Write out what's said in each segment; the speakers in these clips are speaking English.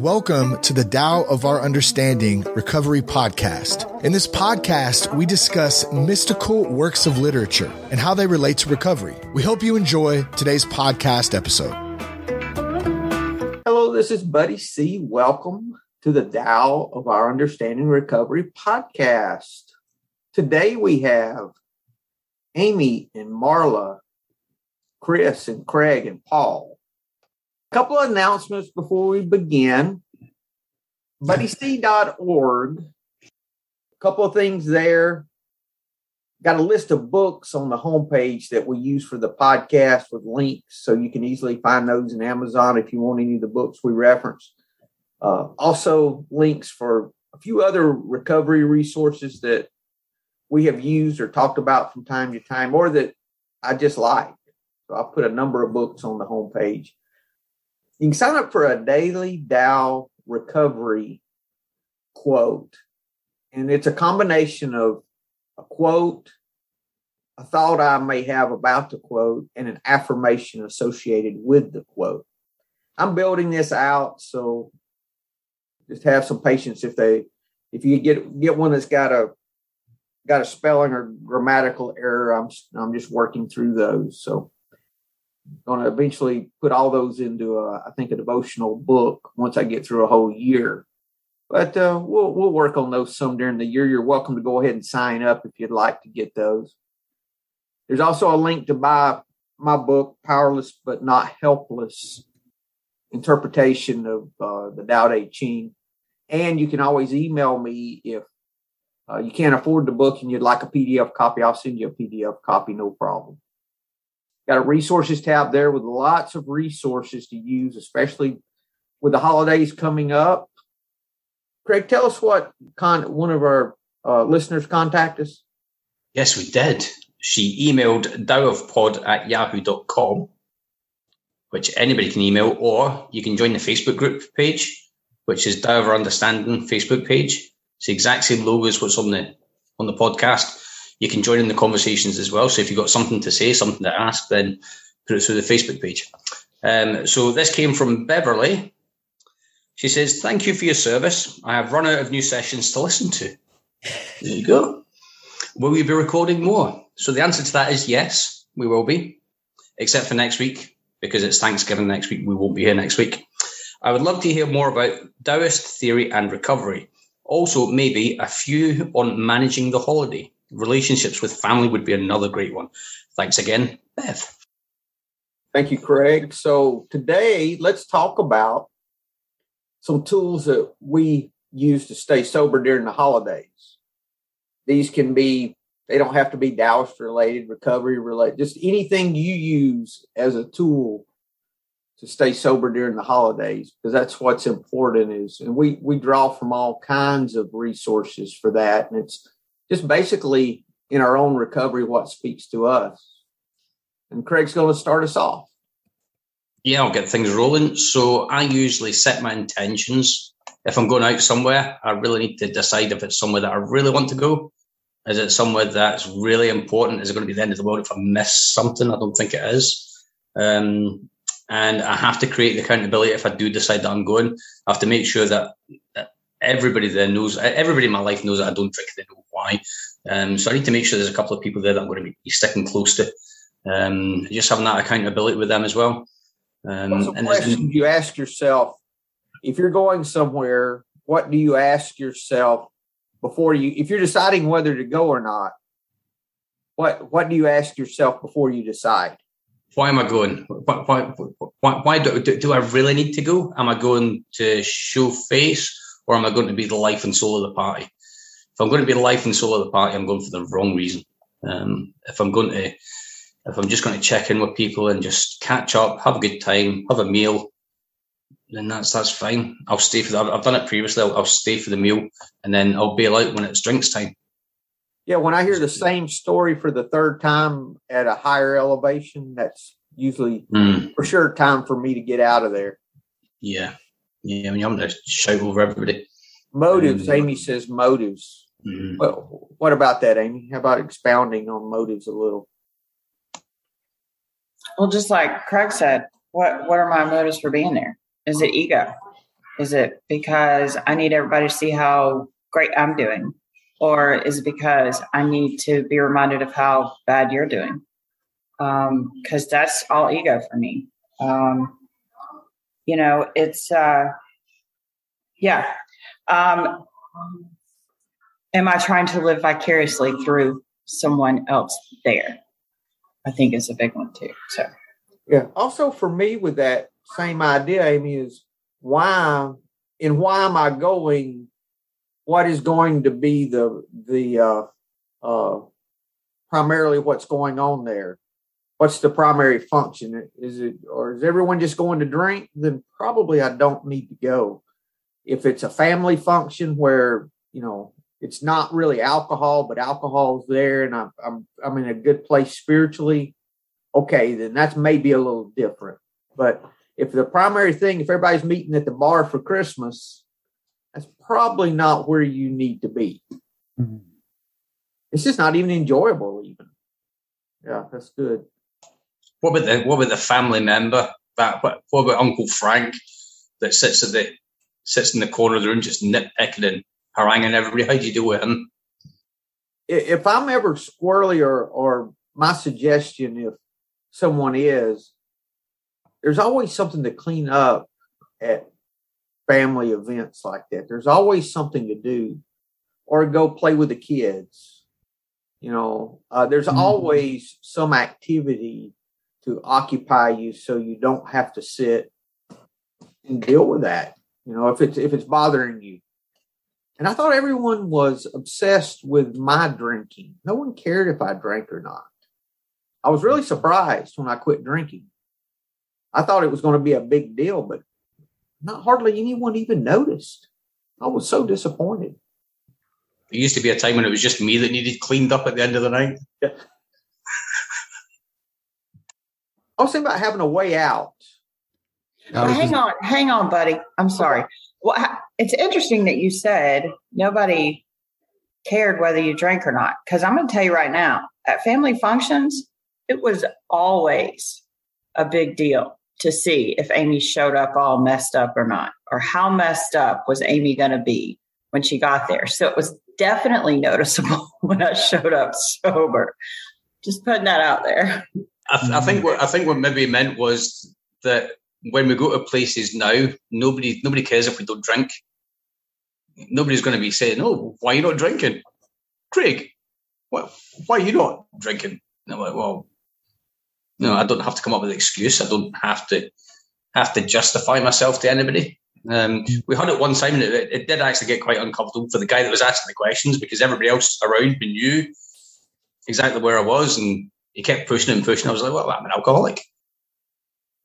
welcome to the Tao of Our Understanding Recovery Podcast. In this podcast, we discuss mystical works of literature and how they relate to recovery. We hope you enjoy today's podcast episode. Hello, this is Buddy C. Welcome to the Tao of Our Understanding Recovery Podcast. Today we have Amy and Marla, Chris and Craig and Paul. Couple of announcements before we begin. BuddyC.org. A couple of things there. Got a list of books on the homepage that we use for the podcast with links, so you can easily find those in Amazon if you want any of the books we reference. Uh, also, links for a few other recovery resources that we have used or talked about from time to time, or that I just like. So I'll put a number of books on the homepage. You can sign up for a daily Tao recovery quote, and it's a combination of a quote, a thought I may have about the quote, and an affirmation associated with the quote. I'm building this out, so just have some patience if they if you get get one that's got a got a spelling or grammatical error, I'm I'm just working through those. So going to eventually put all those into a, I think a devotional book once I get through a whole year. But uh, we'll we'll work on those some during the year. You're welcome to go ahead and sign up if you'd like to get those. There's also a link to buy my book, Powerless but Not Helpless: Interpretation of uh, the Tao Te Ching. And you can always email me if uh, you can't afford the book and you'd like a PDF copy. I'll send you a PDF copy, no problem. Got a resources tab there with lots of resources to use, especially with the holidays coming up. Craig, tell us what con- one of our uh, listeners contacted us. Yes, we did. She emailed dowofpod at yahoo.com, which anybody can email, or you can join the Facebook group page, which is Tao of Understanding Facebook page. It's the exact same logo as what's on the on the podcast. You can join in the conversations as well. So if you've got something to say, something to ask, then put it through the Facebook page. Um, so this came from Beverly. She says, Thank you for your service. I have run out of new sessions to listen to. There you go. Will we be recording more? So the answer to that is yes, we will be, except for next week, because it's Thanksgiving next week. We won't be here next week. I would love to hear more about Taoist theory and recovery. Also, maybe a few on managing the holiday. Relationships with family would be another great one. Thanks again, Beth. Thank you, Craig. So today, let's talk about some tools that we use to stay sober during the holidays. These can be, they don't have to be Taoist related, recovery related, just anything you use as a tool to stay sober during the holidays because that's what's important is and we we draw from all kinds of resources for that and it's just basically in our own recovery what speaks to us. And craig's going to start us off. Yeah i'll get things rolling. So i usually set my intentions. If i'm going out somewhere i really need to decide if it's somewhere that i really want to go. Is it somewhere that's really important? Is it going to be the end of the world if i miss something? I don't think it is. Um, and I have to create the accountability if I do decide that I'm going. I have to make sure that, everybody there knows, everybody in my life knows that I don't drink. They know why. Um, so I need to make sure there's a couple of people there that I'm going to be sticking close to. Um, just having that accountability with them as well. Um, What's a question you ask yourself if you're going somewhere? What do you ask yourself before you, if you're deciding whether to go or not? What What do you ask yourself before you decide? why am I going? Why, why, why, why do, do, I really need to go? Am I going to show face or am I going to be the life and soul of the party? If I'm going to be the life and soul of the party, I'm going for the wrong reason. Um, if I'm going to, if I'm just going to check in with people and just catch up, have a good time, have a meal, then that's that's fine. I'll stay for that. I've done it previously. I'll, I'll stay for the meal and then I'll bail out when it's drinks time. Yeah, when I hear the same story for the third time at a higher elevation, that's usually mm. for sure time for me to get out of there. Yeah. Yeah, I mean, I'm going to shout over everybody. Motives, um, Amy says motives. Mm-hmm. Well, what about that, Amy? How about expounding on motives a little? Well, just like Craig said, what what are my motives for being there? Is it ego? Is it because I need everybody to see how great I'm doing? Or is it because I need to be reminded of how bad you're doing? Because um, that's all ego for me. Um, you know, it's, uh, yeah. Um, am I trying to live vicariously through someone else there? I think is a big one too. So, yeah. Also, for me, with that same idea, Amy, is why and why am I going? What is going to be the the uh, uh, primarily what's going on there? What's the primary function? Is it or is everyone just going to drink? Then probably I don't need to go. If it's a family function where you know it's not really alcohol, but alcohol's there, and I'm I'm I'm in a good place spiritually. Okay, then that's maybe a little different. But if the primary thing, if everybody's meeting at the bar for Christmas, that's probably not where you need to be. Mm-hmm. It's just not even enjoyable, even. Yeah, that's good. What about the what about the family member? That what, what about Uncle Frank that sits at the sits in the corner of the room just nitpicking and haranguing everybody. How do you do with him? If I'm ever squirrely or or my suggestion, if someone is, there's always something to clean up at family events like that. There's always something to do, or go play with the kids. You know, uh, there's mm-hmm. always some activity to occupy you, so you don't have to sit and deal with that. You know, if it's if it's bothering you, and I thought everyone was obsessed with my drinking. No one cared if I drank or not. I was really surprised when I quit drinking. I thought it was going to be a big deal, but not hardly anyone even noticed. I was so disappointed. There used to be a time when it was just me that needed cleaned up at the end of the night. Yeah. I was thinking about having a way out. hang on, hang on, buddy. I'm sorry. Well, it's interesting that you said nobody cared whether you drank or not. Because I'm going to tell you right now, at family functions, it was always a big deal to see if Amy showed up all messed up or not, or how messed up was Amy going to be when she got there. So it was definitely noticeable when I showed up sober. Just putting that out there. I, I think what I think what maybe meant was that when we go to places now, nobody nobody cares if we don't drink. Nobody's going to be saying, "Oh, why are you not drinking, Craig? Why, why are you not drinking?" And I'm like, "Well, no, I don't have to come up with an excuse. I don't have to have to justify myself to anybody." Um, we had it one time, and it, it, did actually get quite uncomfortable for the guy that was asking the questions because everybody else around me knew exactly where I was, and he kept pushing and pushing. I was like, "Well, I'm an alcoholic,"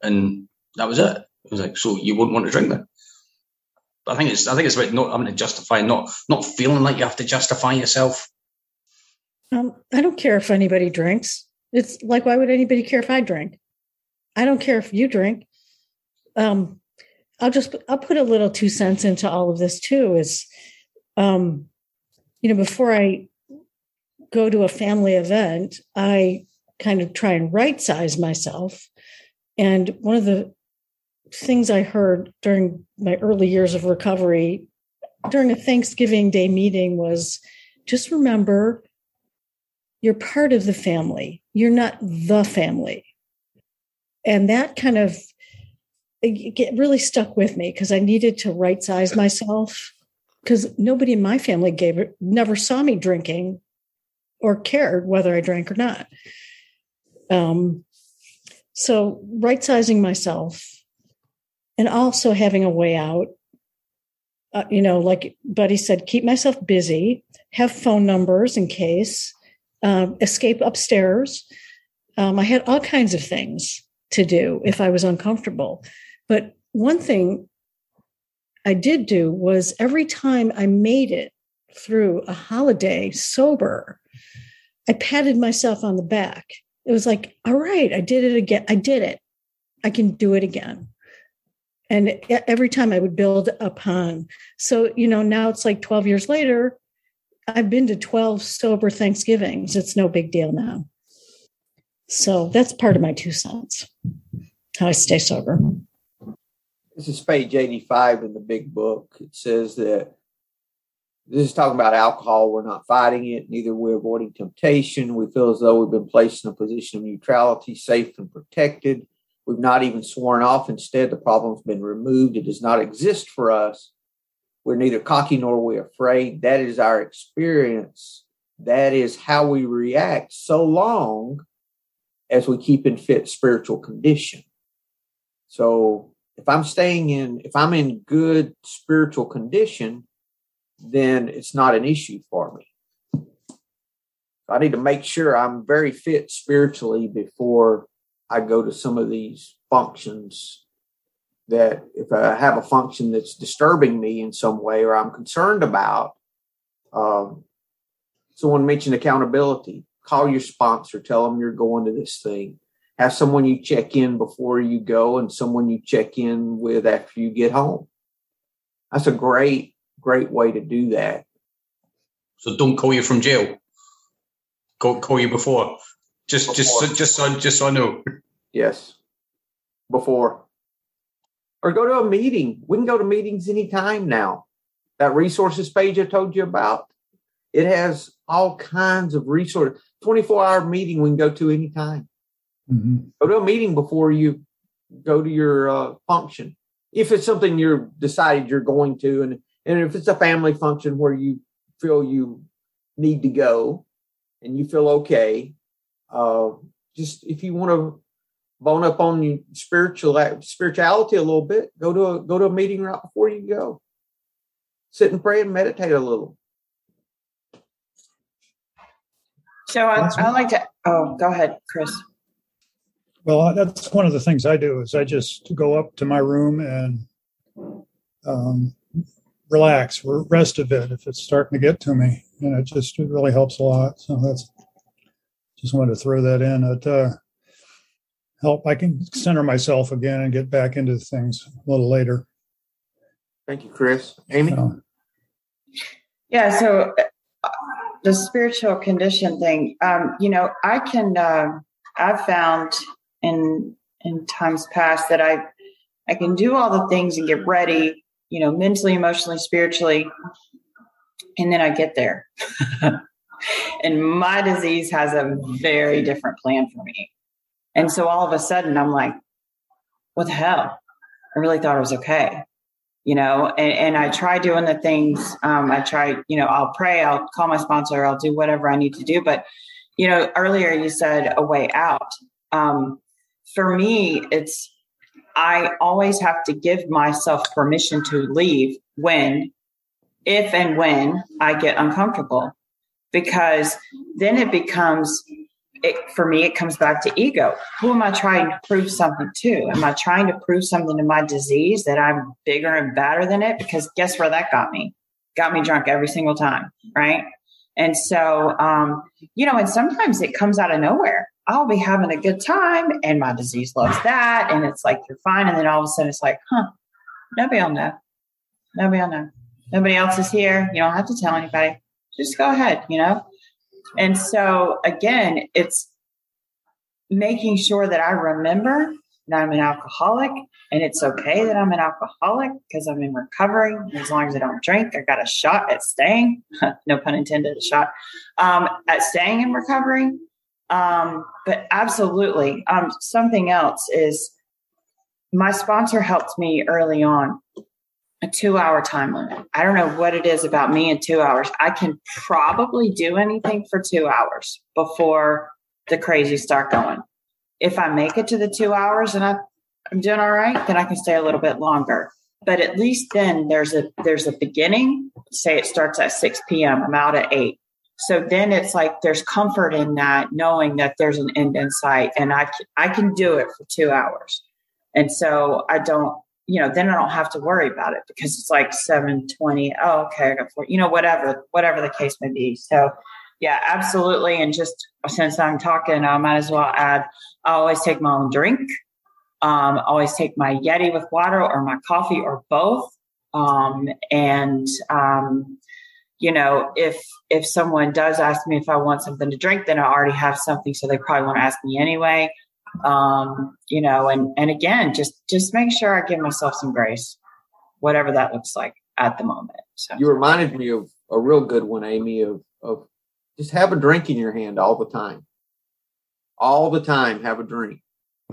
and that was it. It was like, so you wouldn't want to drink that. I think it's I think it's about not having to justify, not not feeling like you have to justify yourself. Um, I don't care if anybody drinks. It's like why would anybody care if I drink? I don't care if you drink. Um, I'll just I'll put a little two cents into all of this too. Is um, you know before I go to a family event, I kind of try and right size myself. And one of the things I heard during my early years of recovery during a Thanksgiving Day meeting was just remember you're part of the family, you're not the family. And that kind of uh, it really stuck with me because I needed to right size myself because nobody in my family gave it, never saw me drinking or cared whether I drank or not. Um, so right sizing myself and also having a way out. Uh, you know, like Buddy said, keep myself busy, have phone numbers in case, uh, escape upstairs. Um, I had all kinds of things to do if I was uncomfortable. But one thing I did do was every time I made it through a holiday sober, I patted myself on the back. It was like, all right, I did it again. I did it. I can do it again and every time I would build upon. So, you know, now it's like 12 years later, I've been to 12 sober Thanksgivings. It's no big deal now. So that's part of my two cents, how I stay sober. This is page 85 in the big book. It says that this is talking about alcohol. We're not fighting it, neither we're avoiding temptation. We feel as though we've been placed in a position of neutrality, safe and protected. We've not even sworn off. Instead, the problem's been removed. It does not exist for us. We're neither cocky nor we're afraid. That is our experience. That is how we react so long as we keep in fit spiritual condition. So if I'm staying in, if I'm in good spiritual condition, then it's not an issue for me. I need to make sure I'm very fit spiritually before I go to some of these functions that if I have a function that's disturbing me in some way or I'm concerned about, um, someone mentioned accountability. Call your sponsor, tell them you're going to this thing. Have someone you check in before you go and someone you check in with after you get home. That's a great great way to do that. So don't call you from jail. Call, call you before. Just before. just just so just so I know. Yes. Before. Or go to a meeting. We can go to meetings anytime now. That resources page I told you about, it has all kinds of resources. 24 hour meeting we can go to anytime. Mm-hmm. Go to a meeting before you go to your uh, function. If it's something you're decided you're going to, and and if it's a family function where you feel you need to go and you feel okay, uh, just if you want to bone up on your spiritual spirituality a little bit, go to a go to a meeting right before you go. Sit and pray and meditate a little. So I, I like to. Oh, go ahead, Chris. Well, that's one of the things I do is I just go up to my room and um, relax, rest a bit if it's starting to get to me. And it just it really helps a lot. So that's just wanted to throw that in. It uh, help I can center myself again and get back into things a little later. Thank you, Chris. Amy. Uh, yeah. So uh, the spiritual condition thing, um, you know, I can. Uh, I've found in in times past that I I can do all the things and get ready you know, mentally, emotionally, spiritually. And then I get there. and my disease has a very different plan for me. And so all of a sudden I'm like, what the hell? I really thought it was okay. You know, and, and I try doing the things. Um, I try, you know, I'll pray, I'll call my sponsor, I'll do whatever I need to do. But, you know, earlier you said a way out. Um, for me, it's I always have to give myself permission to leave when, if and when I get uncomfortable, because then it becomes, it, for me, it comes back to ego. Who am I trying to prove something to? Am I trying to prove something to my disease that I'm bigger and badder than it? Because guess where that got me? Got me drunk every single time, right? And so, um, you know, and sometimes it comes out of nowhere. I'll be having a good time and my disease loves that. And it's like, you're fine. And then all of a sudden it's like, huh, nobody will know. Nobody will know. Nobody else is here. You don't have to tell anybody. Just go ahead, you know? And so again, it's making sure that I remember that I'm an alcoholic and it's okay that I'm an alcoholic because I'm in recovery. As long as I don't drink, I got a shot at staying, no pun intended, a shot um, at staying in recovery. Um, but absolutely, um, something else is my sponsor helped me early on a two hour time limit. I don't know what it is about me in two hours. I can probably do anything for two hours before the crazy start going. If I make it to the two hours and I, I'm doing all right, then I can stay a little bit longer. But at least then there's a there's a beginning. Say it starts at 6 p.m. I'm out at eight. So then it's like there's comfort in that, knowing that there's an end in sight, and I I can do it for two hours, and so I don't, you know, then I don't have to worry about it because it's like seven twenty. Oh, okay, I got four, you know, whatever, whatever the case may be. So, yeah, absolutely. And just since I'm talking, I might as well add: I always take my own drink. Um, always take my Yeti with water or my coffee or both. Um, and um, you know, if if someone does ask me if I want something to drink, then I already have something, so they probably want to ask me anyway. Um, you know, and and again, just just make sure I give myself some grace, whatever that looks like at the moment. So you reminded me of a real good one, Amy, of of just have a drink in your hand all the time. All the time, have a drink.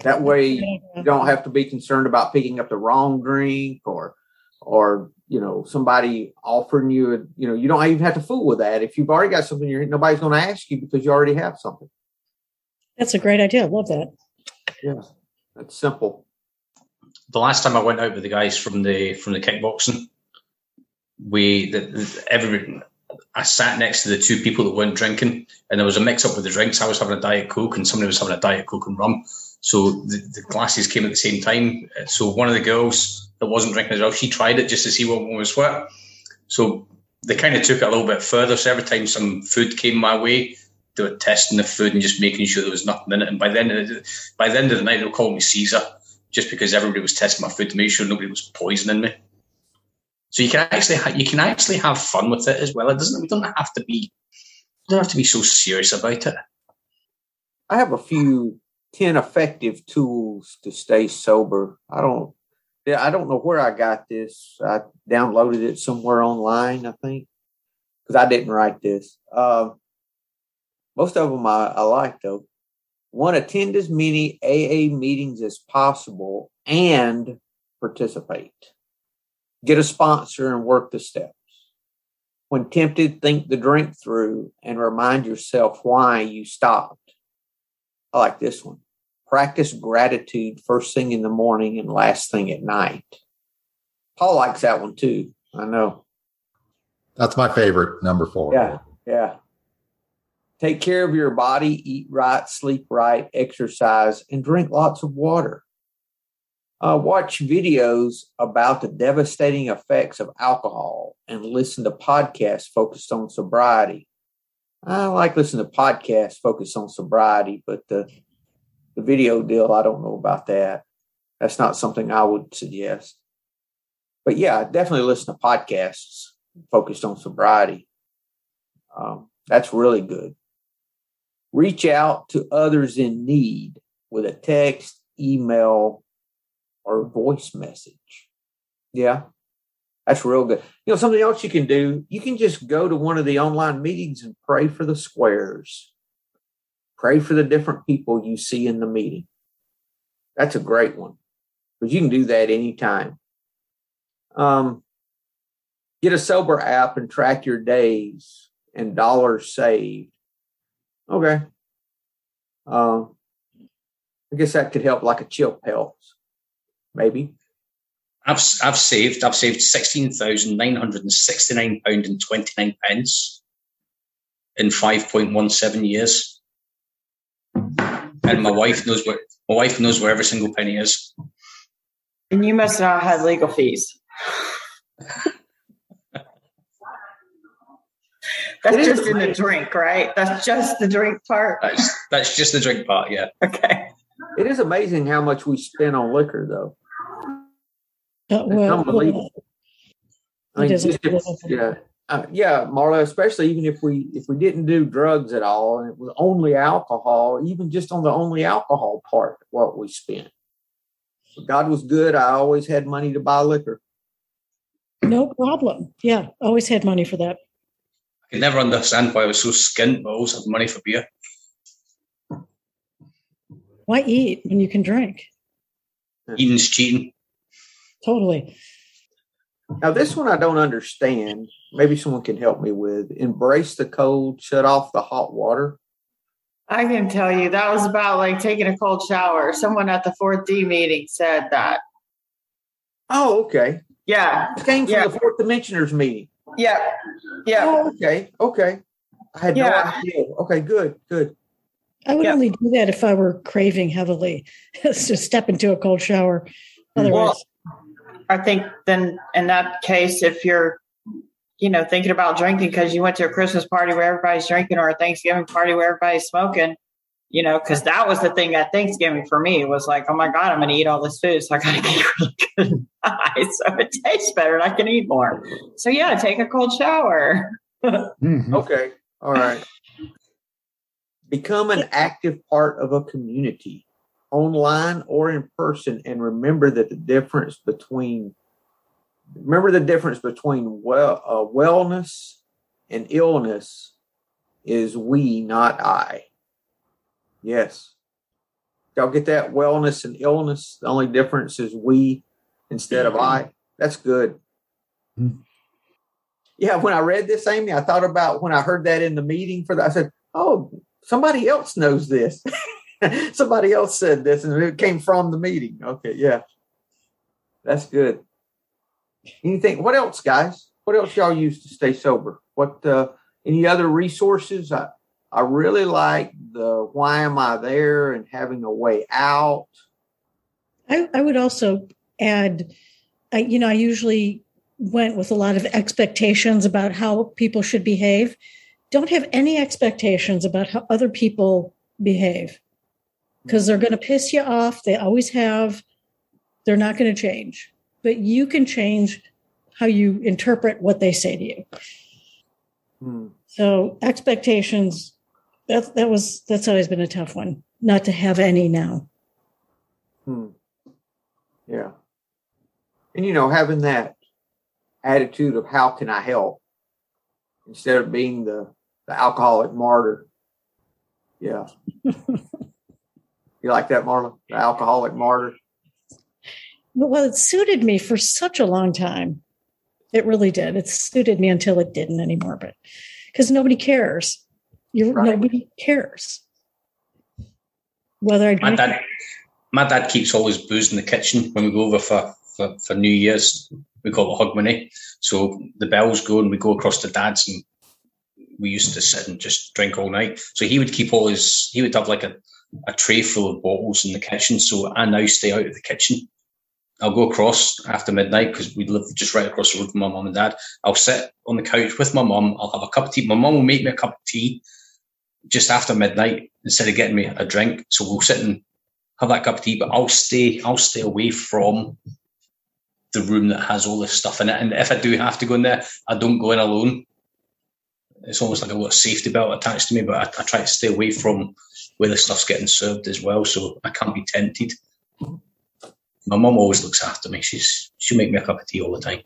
That way you don't have to be concerned about picking up the wrong drink or or you know somebody offering you a, you know you don't even have to fool with that if you've already got something you're nobody's going to ask you because you already have something that's a great idea I love that yeah that's simple the last time i went out with the guys from the from the kickboxing we the, the, every I sat next to the two people that weren't drinking, and there was a mix up with the drinks. I was having a diet coke, and somebody was having a diet coke and rum. So the, the glasses came at the same time. So one of the girls that wasn't drinking as well, she tried it just to see what was what. So they kind of took it a little bit further. So every time some food came my way, they were testing the food and just making sure there was nothing in it. And by the end of the, by the end of the night, they were calling me Caesar, just because everybody was testing my food to make sure nobody was poisoning me. So you can actually ha- you can actually have fun with it as well. It doesn't. We don't have to be. don't have to be so serious about it. I have a few ten effective tools to stay sober. I don't. I don't know where I got this. I downloaded it somewhere online, I think, because I didn't write this. Uh, most of them I, I like though. One, attend as many AA meetings as possible and participate get a sponsor and work the steps. When tempted, think the drink through and remind yourself why you stopped. I like this one. Practice gratitude first thing in the morning and last thing at night. Paul likes that one too. I know. That's my favorite, number four. Yeah, yeah. Take care of your body, eat right, sleep right, exercise, and drink lots of water uh, watch videos about the devastating effects of alcohol and listen to podcasts focused on sobriety. I like listening to podcasts focused on sobriety, but the the video deal, I don't know about that. That's not something I would suggest. But yeah, definitely listen to podcasts focused on sobriety. Um, that's really good. Reach out to others in need with a text, email, or voice message. Yeah, that's real good. You know, something else you can do, you can just go to one of the online meetings and pray for the squares. Pray for the different people you see in the meeting. That's a great one because you can do that anytime. Um, get a sober app and track your days and dollars saved. Okay. Um, I guess that could help like a chill helps maybe. I've I've saved I've saved sixteen thousand nine hundred and sixty nine pound and twenty nine pence in five point one seven years, and my wife knows where my wife knows where every single penny is. And you must not have legal fees. That's just in the drink, right? That's just the drink part. That's that's just the drink part, yeah. Okay. It is amazing how much we spend on liquor, though. Uh, well, unbelievable. I mean, if, yeah, uh, yeah, Marla. Especially even if we if we didn't do drugs at all and it was only alcohol, even just on the only alcohol part, what we spent. God was good. I always had money to buy liquor. No problem. Yeah, always had money for that. I could never understand why I was so skint, but always had money for beer. Why eat when you can drink? Eating's cheating. Totally. Now, this one I don't understand. Maybe someone can help me with. Embrace the cold, shut off the hot water. I can tell you that was about like taking a cold shower. Someone at the 4D meeting said that. Oh, okay. Yeah. It came from yeah. the fourth dimensioners meeting. Yeah. Yeah. Oh, okay. Okay. I had yeah. no idea. Okay, good, good. I would only do that if I were craving heavily. it's just step into a cold shower. Hmm. Otherwise, well, I think then in that case, if you're, you know, thinking about drinking because you went to a Christmas party where everybody's drinking or a Thanksgiving party where everybody's smoking, you know, because that was the thing at Thanksgiving for me was like, oh my God, I'm going to eat all this food. So I got to get really good so it tastes better and I can eat more. So yeah, take a cold shower. mm-hmm. Okay. All right. Become an active part of a community. online or in person, and remember that the difference between remember the difference between well uh, wellness and illness is we, not I. Yes. Y'all get that? Wellness and illness. The only difference is we instead of I. That's good. Yeah, when I read this, Amy, I thought about when I heard that in the meeting for that. I said, "Oh, somebody else knows this. somebody else said this, and it came from the meeting." Okay, yeah, that's good. Anything? What else, guys? What else y'all use to stay sober? What? uh Any other resources? I I really like the "Why am I there?" and having a way out. I, I would also add, I, you know, I usually went with a lot of expectations about how people should behave. Don't have any expectations about how other people behave because they're going to piss you off. They always have. They're not going to change, but you can change how you interpret what they say to you. Hmm. So expectations that that was that's always been a tough one. Not to have any now. Hmm. Yeah. And you know, having that attitude of how can I help instead of being the, the alcoholic martyr. Yeah. you like that, Marla? The alcoholic martyr? Well, it suited me for such a long time. It really did. It suited me until it didn't anymore, but because nobody cares. You right. nobody cares. Whether I my dad, my dad keeps all his booze in the kitchen when we go over for, for, for New Year's we call it Hogmanay. So the bells go and we go across to dad's and we used to sit and just drink all night. So he would keep all his, he would have like a, a tray full of bottles in the kitchen. So I now stay out of the kitchen. I'll go across after midnight because we live just right across the road from my mum and dad. I'll sit on the couch with my mum. I'll have a cup of tea. My mum will make me a cup of tea just after midnight instead of getting me a drink. So we'll sit and have that cup of tea, but I'll stay, I'll stay away from the room that has all this stuff in it. And if I do have to go in there, I don't go in alone. It's almost like a little safety belt attached to me, but I, I try to stay away from where the stuff's getting served as well, so I can't be tempted. My mum always looks after me. She's she'll make me a cup of tea all the time.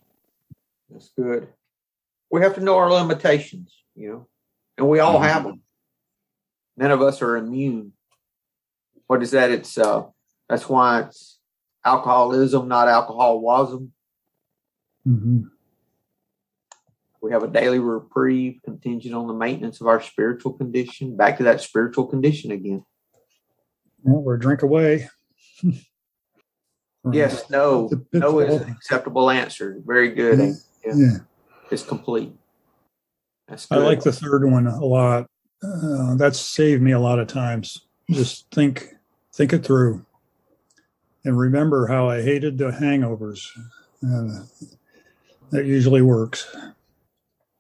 That's good. We have to know our limitations, you know, and we all mm-hmm. have them. None of us are immune. What is that? It's uh, that's why it's alcoholism, not alcoholism. Mm-hmm. We have a daily reprieve contingent on the maintenance of our spiritual condition. Back to that spiritual condition again. Well, we're a drink away. yes, no, no is an acceptable answer. Very good. Yeah. yeah. It's complete. I like the third one a lot. Uh, that's saved me a lot of times. Just think, think it through and remember how I hated the hangovers. And that usually works.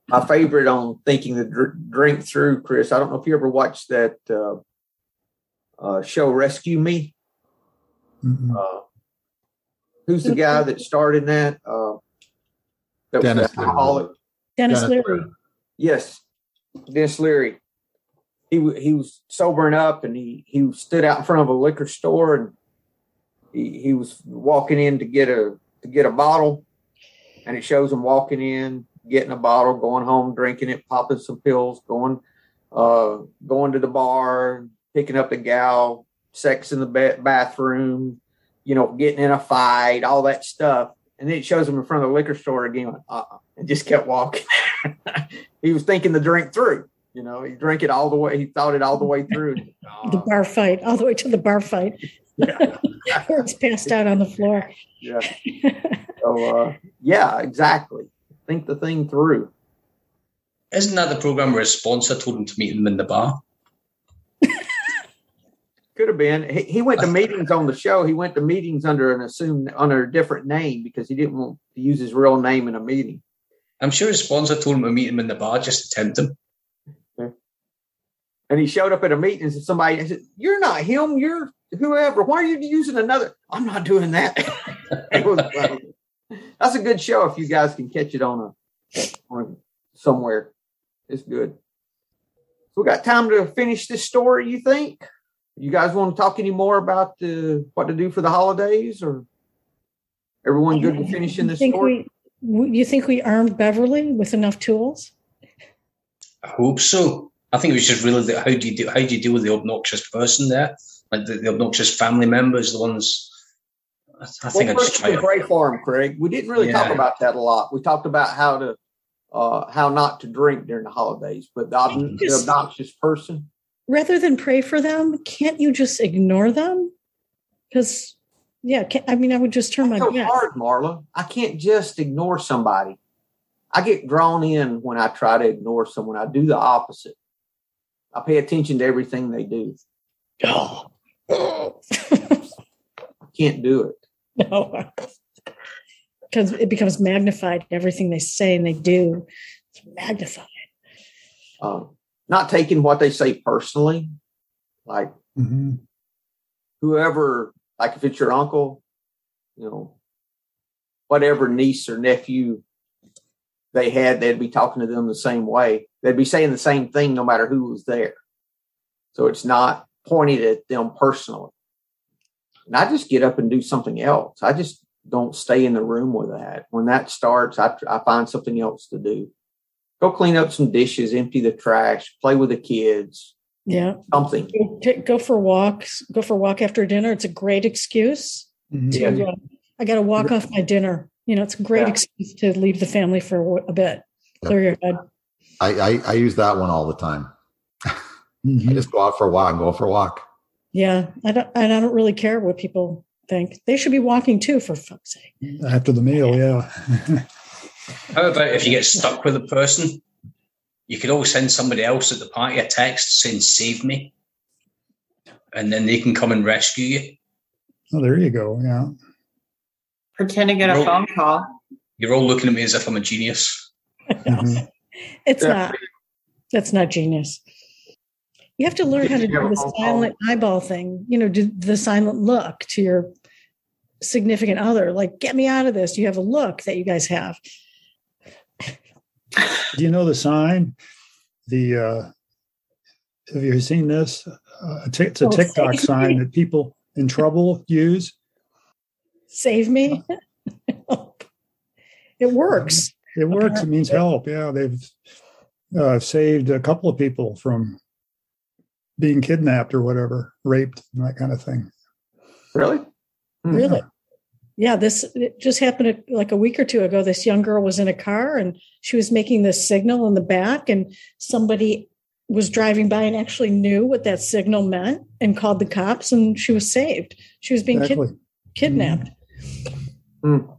My favorite on thinking the dr- drink through, Chris. I don't know if you ever watched that uh, uh, show Rescue Me. Mm-hmm. Who's the guy that starred in that? Uh, that Denis alcoholic. Denis, Denis Leary. Yes, Denis Leary. He he was sobering up, and he he stood out in front of a liquor store and he, he was walking in to get a to get a bottle, and it shows him walking in, getting a bottle, going home, drinking it, popping some pills, going uh, going to the bar, picking up the gal, sex in the ba- bathroom, you know, getting in a fight, all that stuff. And then it shows him in front of the liquor store again, uh-uh, and just kept walking. he was thinking the drink through. You know, he drank it all the way. He thought it all the way through. the bar fight, all the way to the bar fight. Yeah. Where it's passed out on the floor. Yeah. So, uh, yeah, exactly. Think the thing through. Isn't that the program where his sponsor told him to meet him in the bar? Could have been. He, he went to meetings on the show. He went to meetings under an assumed under a different name because he didn't want to use his real name in a meeting. I'm sure his sponsor told him to meet him in the bar just to tempt him. And he showed up at a meeting and somebody said, You're not him, you're whoever. Why are you using another? I'm not doing that. was, that's a good show if you guys can catch it on a on somewhere. It's good. So we got time to finish this story, you think? You guys want to talk any more about the what to do for the holidays, or everyone good to finish in this story? We, you think we armed Beverly with enough tools? I hope so. I think it was just really the, how do you do how do you deal with the obnoxious person there, like the, the obnoxious family members, the ones. I, I think well, I just try pray for him, Craig. We didn't really yeah. talk about that a lot. We talked about how to uh, how not to drink during the holidays, but the, the obnoxious person. Rather than pray for them, can't you just ignore them? Because yeah, I mean, I would just turn That's my so hard, Marla. I can't just ignore somebody. I get drawn in when I try to ignore someone. I do the opposite. I pay attention to everything they do. Oh. I can't do it. No. Because it becomes magnified. Everything they say and they do, it's magnified. Um, not taking what they say personally. Like mm-hmm. whoever, like if it's your uncle, you know, whatever niece or nephew they had, they'd be talking to them the same way. They'd be saying the same thing no matter who was there. So it's not pointed at them personally. And I just get up and do something else. I just don't stay in the room with that. When that starts, I, I find something else to do. Go clean up some dishes, empty the trash, play with the kids. Yeah. Something. Go for walks. Go for a walk after dinner. It's a great excuse. Mm-hmm. To, yeah. uh, I got to walk off my dinner. You know, it's a great yeah. excuse to leave the family for a bit. Clear your head. I, I, I use that one all the time. mm-hmm. I just go out for a walk and go for a walk. Yeah, I don't. I don't really care what people think. They should be walking too, for fuck's sake. After the meal, yeah. How about if you get stuck with a person, you could always send somebody else at the party a text saying "Save me," and then they can come and rescue you. Oh, there you go. Yeah. Pretend to get a phone call. You're all looking at me as if I'm a genius. mm-hmm. It's yeah. not. That's not genius. You have to learn how to do the silent eyeball thing. You know, do the silent look to your significant other. Like, get me out of this. You have a look that you guys have. Do you know the sign? The uh, have you seen this? Uh, it's a oh, TikTok sign that people in trouble use save me. it works. It works. It means help. Yeah, they've uh, saved a couple of people from being kidnapped or whatever, raped, and that kind of thing. Really? Hmm. Really? Yeah, this just happened like a week or two ago. This young girl was in a car and she was making this signal in the back, and somebody was driving by and actually knew what that signal meant and called the cops, and she was saved. She was being exactly. kid- kidnapped. Mm.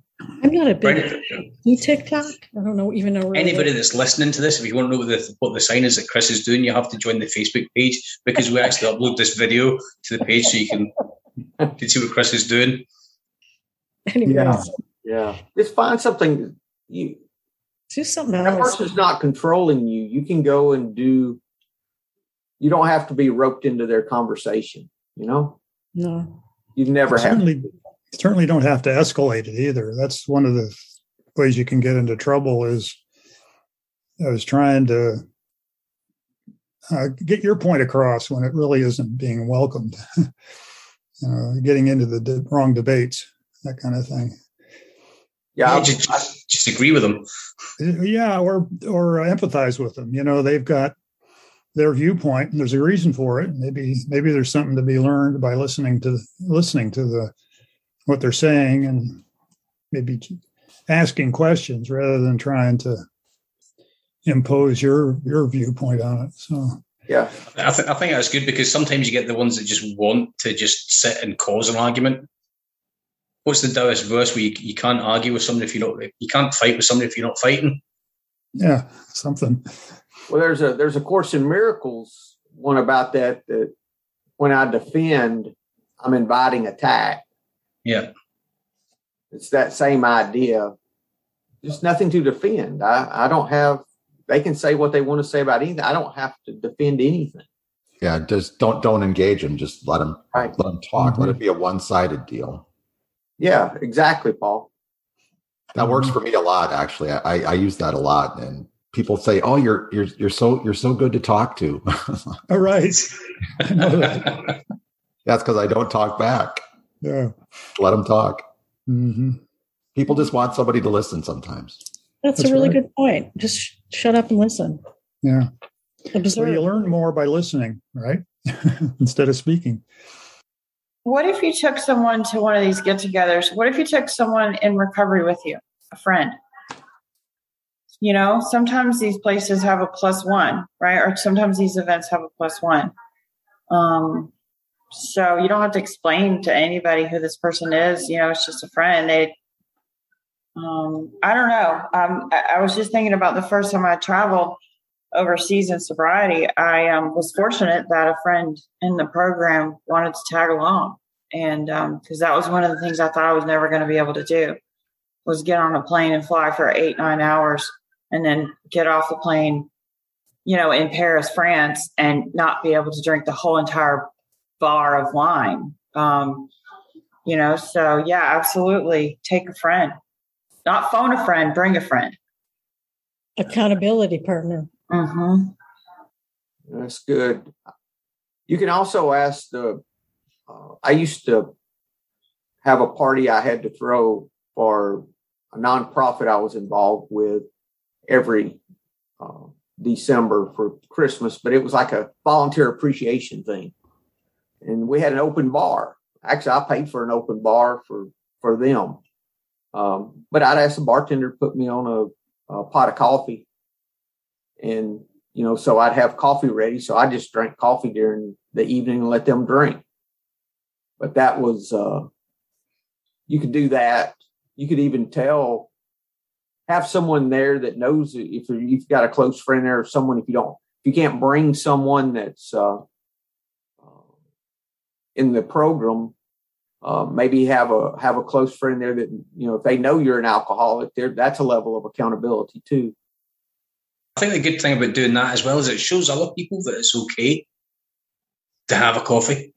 I'm not a big right. TikTok. I don't know even know. Anybody that's listening to this, if you want to know what the, what the sign is that Chris is doing, you have to join the Facebook page because we actually upload this video to the page so you can, can see what Chris is doing. Anyways. Yeah, yeah. Just find something you do something else. That person's not controlling you. You can go and do. You don't have to be roped into their conversation. You know. No. You've never had certainly don't have to escalate it either. That's one of the ways you can get into trouble. Is I was trying to uh, get your point across when it really isn't being welcomed. you know, getting into the de- wrong debates, that kind of thing. Yeah, just, just agree with them. Yeah, or or empathize with them. You know, they've got their viewpoint, and there's a reason for it. Maybe maybe there's something to be learned by listening to listening to the what they're saying and maybe asking questions rather than trying to impose your your viewpoint on it. So yeah, I, th- I think that's good because sometimes you get the ones that just want to just sit and cause an argument. What's the Taoist verse where you, you can't argue with somebody if you don't you can't fight with somebody if you're not fighting? Yeah, something. Well, there's a there's a course in miracles one about that that when I defend, I'm inviting attack. Yeah. It's that same idea. There's nothing to defend. I, I don't have, they can say what they want to say about anything. I don't have to defend anything. Yeah, just don't don't engage them. Just let them right. let them talk. Mm-hmm. Let it be a one sided deal. Yeah, exactly, Paul. That works for me a lot. Actually, I, I use that a lot, and people say, "Oh, you're you're you're so you're so good to talk to." All right. That's because I don't talk back. Yeah. Let them talk. Mm-hmm. People just want somebody to listen sometimes. That's, That's a really right. good point. Just sh- shut up and listen. Yeah. Observe. you learn more by listening, right? Instead of speaking. What if you took someone to one of these get togethers? What if you took someone in recovery with you, a friend? You know, sometimes these places have a plus one, right? Or sometimes these events have a plus one. Um, so you don't have to explain to anybody who this person is. You know, it's just a friend. They, um, I don't know. Um, I, I was just thinking about the first time I traveled overseas in sobriety. I um, was fortunate that a friend in the program wanted to tag along, and because um, that was one of the things I thought I was never going to be able to do was get on a plane and fly for eight nine hours, and then get off the plane, you know, in Paris, France, and not be able to drink the whole entire bar of wine. Um, you know, so yeah, absolutely. Take a friend, not phone a friend, bring a friend. Accountability partner. Mm-hmm. That's good. You can also ask the. Uh, I used to have a party I had to throw for a nonprofit I was involved with every uh, December for Christmas, but it was like a volunteer appreciation thing and we had an open bar. Actually, I paid for an open bar for for them. Um, but I'd ask the bartender to put me on a, a, pot of coffee, and you know, so I'd have coffee ready. So I just drank coffee during the evening and let them drink. But that was uh, you could do that. You could even tell have someone there that knows if you've got a close friend there or someone if you don't if you can't bring someone that's uh, in the program, uh, maybe have a have a close friend there that you know if they know you're an alcoholic, there that's a level of accountability too. I think the good thing about doing that as well is it shows other people that it's okay to have a coffee.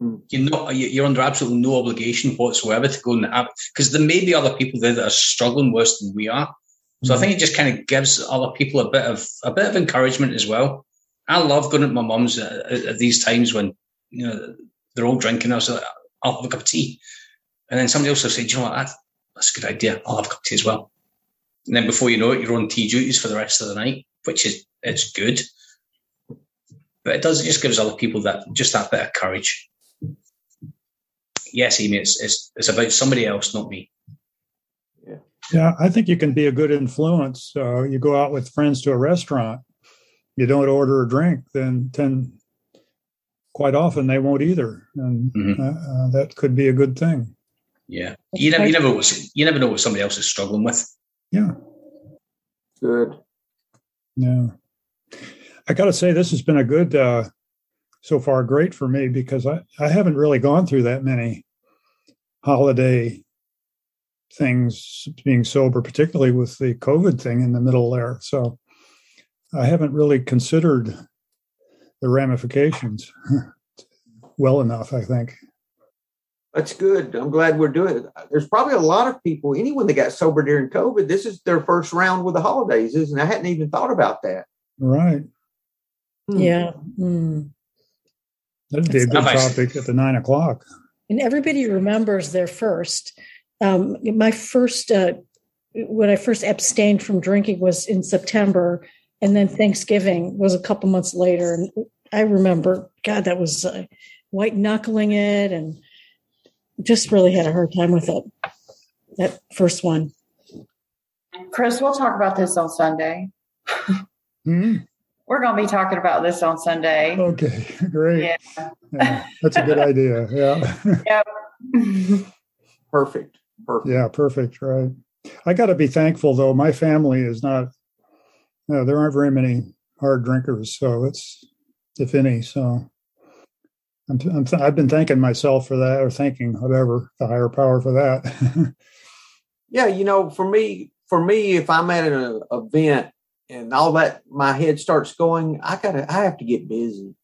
Mm. You're not you're under absolutely no obligation whatsoever to go and have because there may be other people there that are struggling worse than we are. So mm. I hmm. think it just kind of gives other people a bit of a bit of encouragement as well. I love going to my mum's at, at these times when you know they're all drinking. I was like, I'll have a cup of tea. And then somebody else will say, "Do you know what, that, that's a good idea. I'll have a cup of tea as well. And then before you know it, you're on tea duties for the rest of the night, which is, it's good. But it does, it just gives other people that, just that bit of courage. Yes, Amy, it's, it's, it's about somebody else, not me. Yeah. Yeah, I think you can be a good influence. Uh, you go out with friends to a restaurant, you don't order a drink, then 10, quite often they won't either, and mm-hmm. uh, uh, that could be a good thing. Yeah, you never, you never, you never know what somebody else is struggling with. Yeah, good. Yeah, I got to say this has been a good, uh, so far, great for me because I I haven't really gone through that many holiday things being sober, particularly with the COVID thing in the middle there. So I haven't really considered the ramifications well enough, I think. That's good. I'm glad we're doing it. There's probably a lot of people, anyone that got sober during COVID, this is their first round with the holidays, isn't it? I hadn't even thought about that. Right. Hmm. Yeah. Mm. That'd be a good topic at the nine o'clock. And everybody remembers their first. Um, my first, uh, when I first abstained from drinking was in September and then Thanksgiving was a couple months later, and I remember, God, that was uh, white knuckling it, and just really had a hard time with it. That first one. Chris, we'll talk about this on Sunday. Mm-hmm. We're going to be talking about this on Sunday. Okay, great. Yeah. yeah that's a good idea. Yeah. yep. perfect. Perfect. Yeah, perfect. Right. I got to be thankful though. My family is not no, there aren't very many hard drinkers, so it's if any. So I'm, th- I've been thanking myself for that, or thanking whatever the higher power for that. yeah, you know, for me, for me, if I'm at an event and all that, my head starts going. I gotta, I have to get busy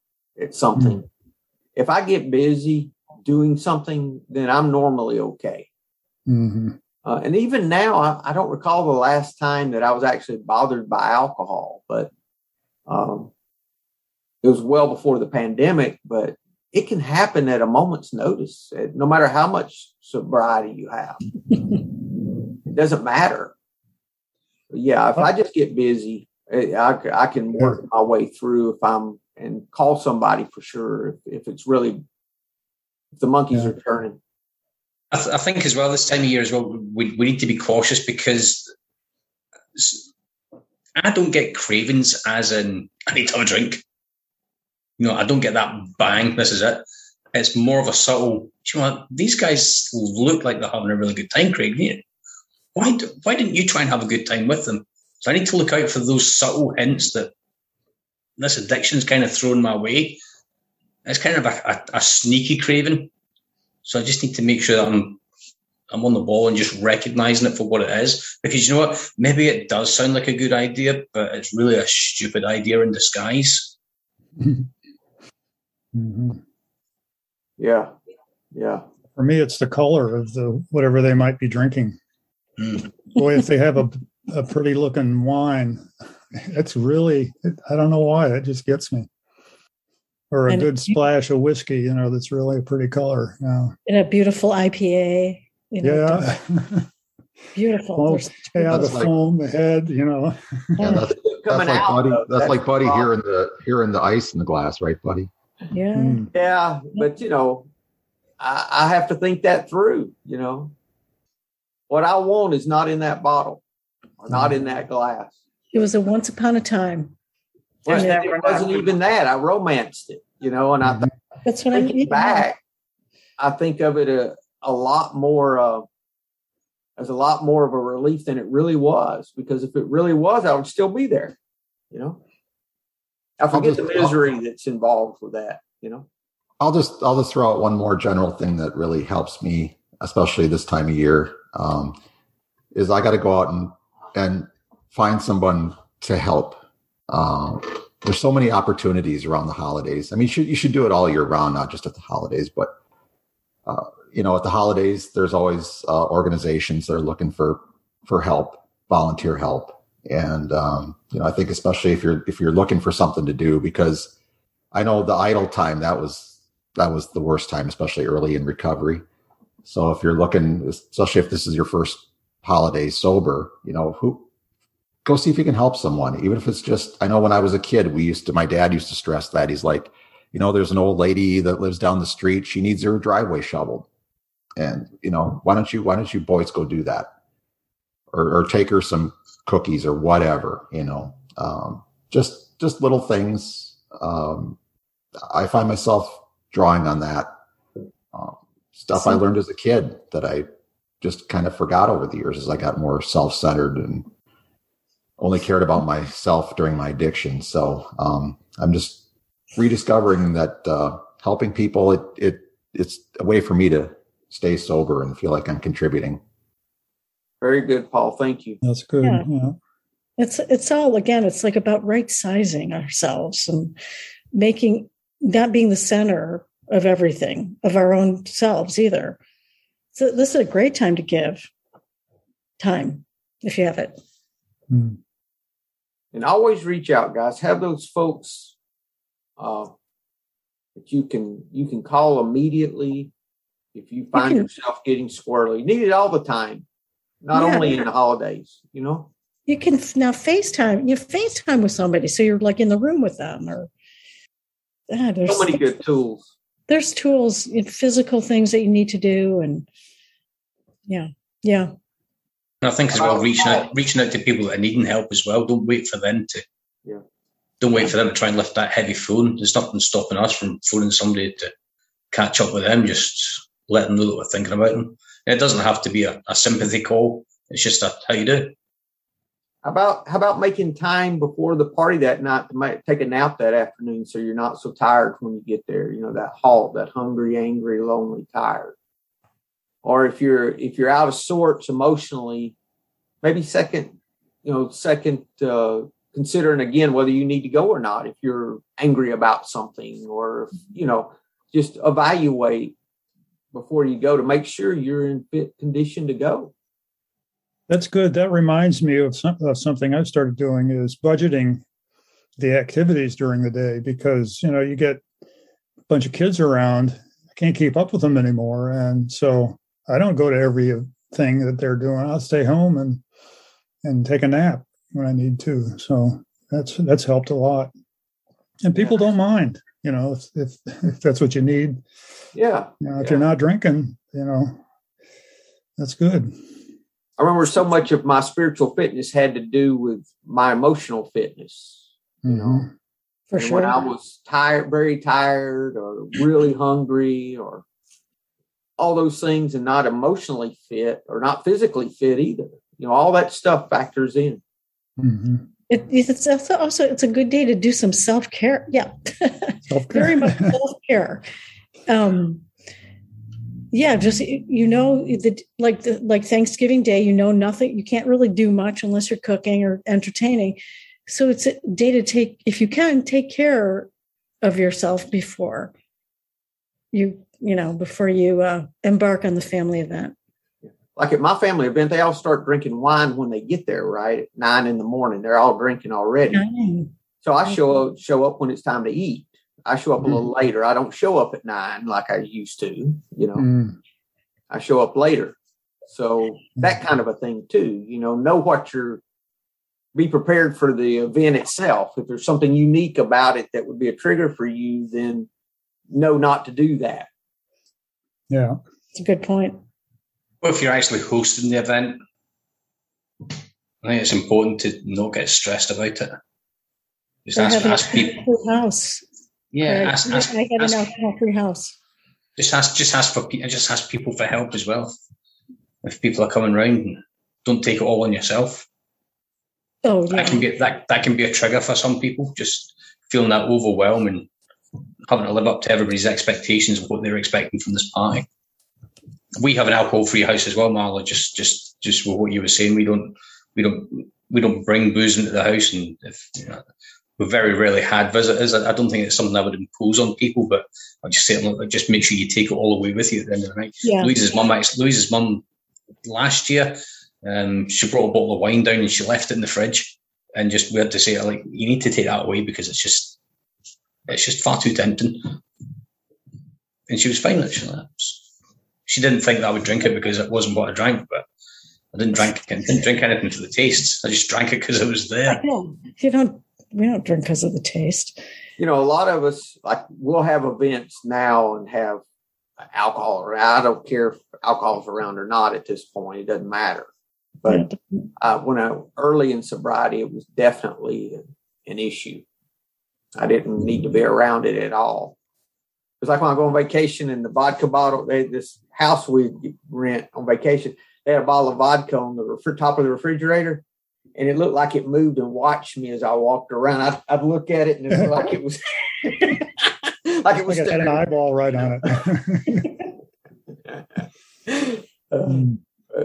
at something. Mm-hmm. If I get busy doing something, then I'm normally okay. Mm-hmm. Uh, and even now, I, I, don't recall the last time that I was actually bothered by alcohol, but um, it was well before the pandemic. But it can happen at a moment's notice, no matter how much sobriety you have. it doesn't matter. Yeah, if I just get busy, eh, I, I can work my way through if I'm and call somebody for sure if, if it's really if the monkeys yeah. are turning. I, th- I, think as well this time of year as well we, we need to be cautious because I don't get cravings as in I need to have a drink. You know, I don't get that bang. This is it. It's more of a subtle. You know, these guys look like they're having a really good time, Craig. Why? Do, why didn't you try and have a good time with them? So I need to look out for those subtle hints that this addiction's kind of thrown my way. It's kind of a, a, a sneaky craving. So I just need to make sure that I'm I'm on the ball and just recognizing it for what it is. Because you know what? Maybe it does sound like a good idea, but it's really a stupid idea in disguise. Mm-hmm. Yeah. Yeah. For me, it's the color of the whatever they might be drinking. Mm. Boy, if they have a, a pretty looking wine, it's really, I don't know why, it just gets me. Or a and good splash of whiskey, you know, that's really a pretty color. Yeah. And a beautiful IPA. You know, yeah. Beautiful. Well, yeah, the like, foam, the head, you know. Yeah, that's, that's like out, Buddy. That's, that's, like Buddy here in the here in the ice in the glass, right, Buddy? Yeah. Mm. Yeah, but you know, I, I have to think that through. You know, what I want is not in that bottle, or not in that glass. It was a once upon a time. Well, it wasn't even that. I romanced it, you know, and I think that's what I mean. Back, I think of it a, a lot more uh, as a lot more of a relief than it really was. Because if it really was, I would still be there. You know, I forget just, the misery I'll, that's involved with that. You know, I'll just I'll just throw out one more general thing that really helps me, especially this time of year, um, is I got to go out and and find someone to help. Um, there's so many opportunities around the holidays. I mean, you should, you should do it all year round, not just at the holidays, but uh, you know, at the holidays, there's always uh, organizations that are looking for for help, volunteer help, and um, you know, I think especially if you're if you're looking for something to do, because I know the idle time that was that was the worst time, especially early in recovery. So if you're looking, especially if this is your first holiday sober, you know, who go see if you can help someone, even if it's just. I know when I was a kid, we used to. My dad used to stress that he's like, you know, there's an old lady that lives down the street. She needs her driveway shoveled, and you know, why don't you why don't you boys go do that, or, or take her some cookies or whatever. You know, um, just just little things. Um, I find myself drawing on that um, stuff I learned as a kid that I just kind of forgot over the years as I got more self centered and only cared about myself during my addiction. So um, I'm just rediscovering that uh, helping people it it it's a way for me to stay sober and feel like I'm contributing. Very good, Paul. Thank you. That's good. Yeah. yeah. It's it's all again. It's like about right sizing ourselves and making not being the center of everything of our own selves either. So this is a great time to give time if you have it. Hmm. And always reach out, guys. Have those folks uh, that you can you can call immediately if you find you can, yourself getting squirrely. You need it all the time, not yeah. only in the holidays. You know, you can now FaceTime. You FaceTime with somebody, so you're like in the room with them, or ah, there's so many good tools. There's tools, physical things that you need to do, and yeah, yeah. And I think as well, reaching out, reaching out to people that are needing help as well. Don't wait for them to. Yeah. Don't wait for them to try and lift that heavy phone. There's nothing stopping us from phoning somebody to catch up with them. Just let them know that we're thinking about them. It doesn't have to be a, a sympathy call. It's just a how you do. How about how about making time before the party that night to take a nap that afternoon so you're not so tired when you get there? You know that halt, that hungry, angry, lonely, tired. Or if you're if you're out of sorts emotionally, maybe second, you know, second uh, considering again whether you need to go or not. If you're angry about something, or you know, just evaluate before you go to make sure you're in fit condition to go. That's good. That reminds me of, some, of something I've started doing is budgeting the activities during the day because you know you get a bunch of kids around. I can't keep up with them anymore, and so I don't go to every thing that they're doing. I'll stay home and and take a nap when I need to. So that's that's helped a lot, and people don't mind. You know, if if, if that's what you need. Yeah. You know, if yeah. you're not drinking, you know, that's good. I remember so much of my spiritual fitness had to do with my emotional fitness. You know. For And sure. when I was tired, very tired, or really hungry, or all those things, and not emotionally fit or not physically fit either. You know, all that stuff factors in. Mhm. It, it's also, also it's a good day to do some self care. Yeah, Self-care. very much self care. Um, yeah, just you know, the like the like Thanksgiving Day. You know, nothing. You can't really do much unless you're cooking or entertaining. So it's a day to take, if you can, take care of yourself before you, you know, before you uh, embark on the family event. Like at my family event, they all start drinking wine when they get there, right? At nine in the morning. They're all drinking already. So I show up, show up when it's time to eat. I show up a little Mm-hmm. later. I don't show up at nine like I used to, you know. Mm. I show up later. So that kind of a thing too, you know, know what you're be prepared for the event itself. If there's something unique about it that would be a trigger for you, then know not to do that. Yeah. It's a good point. Or if you're actually hosting the event, I think it's important to not get stressed about it. Just ask, ask people. house. Yeah, ask, ask, I had an alcohol free house. just ask, just ask for, just ask people for help as well. If people are coming round, don't take it all on yourself. Oh, yeah. That can be that that can be a trigger for some people. Just feeling that overwhelm and having to live up to everybody's expectations of what they're expecting from this party. We have an alcohol-free house as well, Marla. Just, just, just with what you were saying, we don't, we don't, we don't bring booze into the house, and if you know, we very rarely had visitors. I, I don't think it's something I would impose on people, but I just say, look, just make sure you take it all away with you at the end of the night. Yeah. Louise's mum, Louise's mum, last year, um, she brought a bottle of wine down and she left it in the fridge, and just we had to say, like, you need to take that away because it's just, it's just far too tempting. And she was fine it. She, she didn't think that I would drink it because it wasn't what I drank, but I didn't drink, I didn't drink anything for the taste. I just drank it because it was there. No, you don't. We don't drink because of the taste. You know, a lot of us like we'll have events now and have alcohol around. I don't care if alcohol's around or not at this point. It doesn't matter. But uh, when I early in sobriety, it was definitely an issue. I didn't need to be around it at all. It's like when I go on vacation and the vodka bottle, they, this house we rent on vacation, they had a bottle of vodka on the refri- top of the refrigerator. And it looked like it moved and watched me as I walked around. I'd, I'd look at it and it like it was like it was Like had an eyeball right on it. Uh, Mm.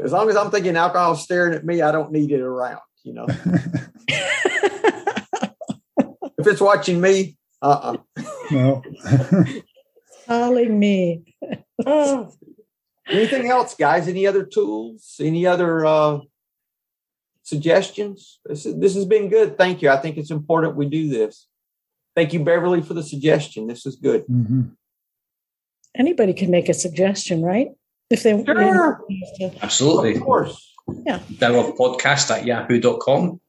as long as I'm thinking alcohol staring at me, I don't need it around. You know, if it's watching me, uh, uh no. Calling me. Anything else, guys? Any other tools? Any other uh, suggestions? This, is, this has been good. Thank you. I think it's important we do this. Thank you, Beverly, for the suggestion. This is good. hmm Anybody can make a suggestion, right? If they Sure. Absolutely. Of course. Yeah. Download podcast at yahoo.com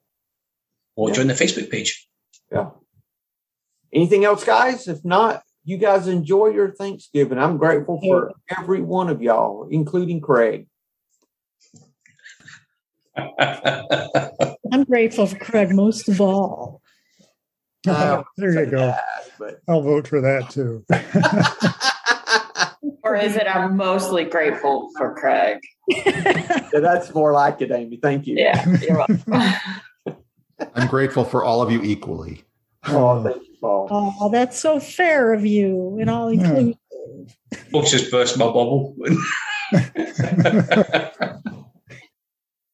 or Yeah. join the Facebook page. Yeah. Anything else, guys? If not, you guys enjoy your Thanksgiving. I'm grateful for every one of y'all, including Craig. I'm grateful for Craig most of all. Uh, there you go. that, but I'll vote for that too. Or is it I'm mostly grateful for Craig? Yeah, that's more like it, Amy. Thank you. Yeah, you're welcome. I'm grateful for all of you equally. Oh, thank you, Paul. Oh, that's so fair of you and all Yeah. inclusive. Just burst my bubble.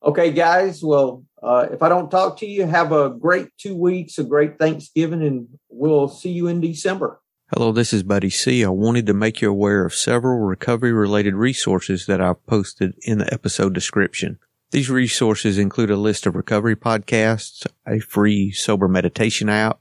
Okay, guys. Well, uh, if I don't talk to you, have a great two weeks, a great Thanksgiving, and we'll see you in December. Hello, this is Buddy C. I wanted to make you aware of several recovery related resources that I've posted in the episode description. These resources include a list of recovery podcasts, a free sober meditation app,